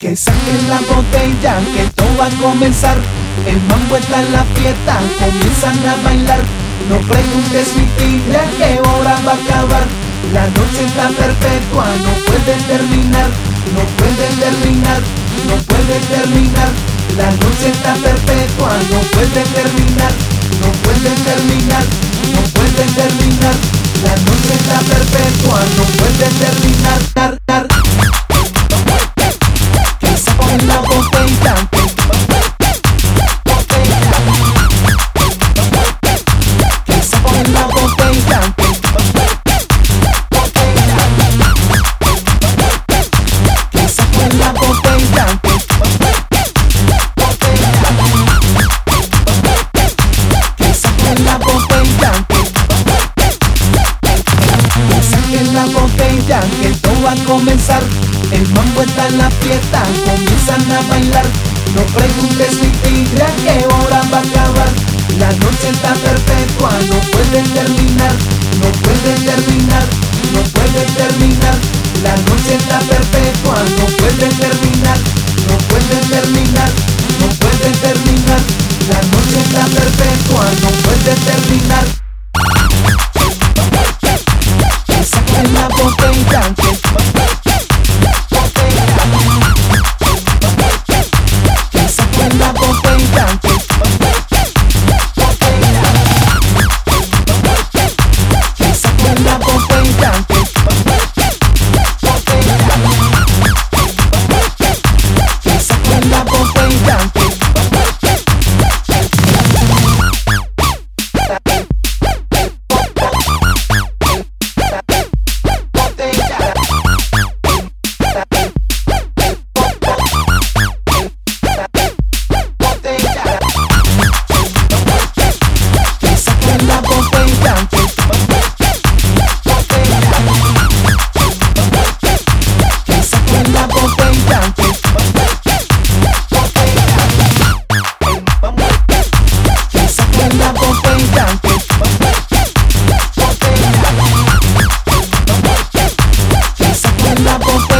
Que saquen la botella, que esto va a comenzar. El mambo está en la fiesta, comienzan a bailar. No preguntes mi tía qué hora va a acabar. La noche está perpetua, no puede terminar, no puede terminar, no puede terminar. La noche está perpetua, no puede terminar, no puede terminar, no puede terminar. La noche está perpetua, no puede terminar. La botella. Que la botella. Que saquen la botella. Que saquen la botella, que la esto va a comenzar. El mambo está en la fiesta, comienzan a bailar. No preguntes mi tigre a qué hora va a acabar. La noche está perpetua, no puede terminar, no puede terminar, no puede terminar. La noche está perpetua, no puede terminar, no puede terminar, no puede terminar. La noche está perpetua, no puede terminar. Vamos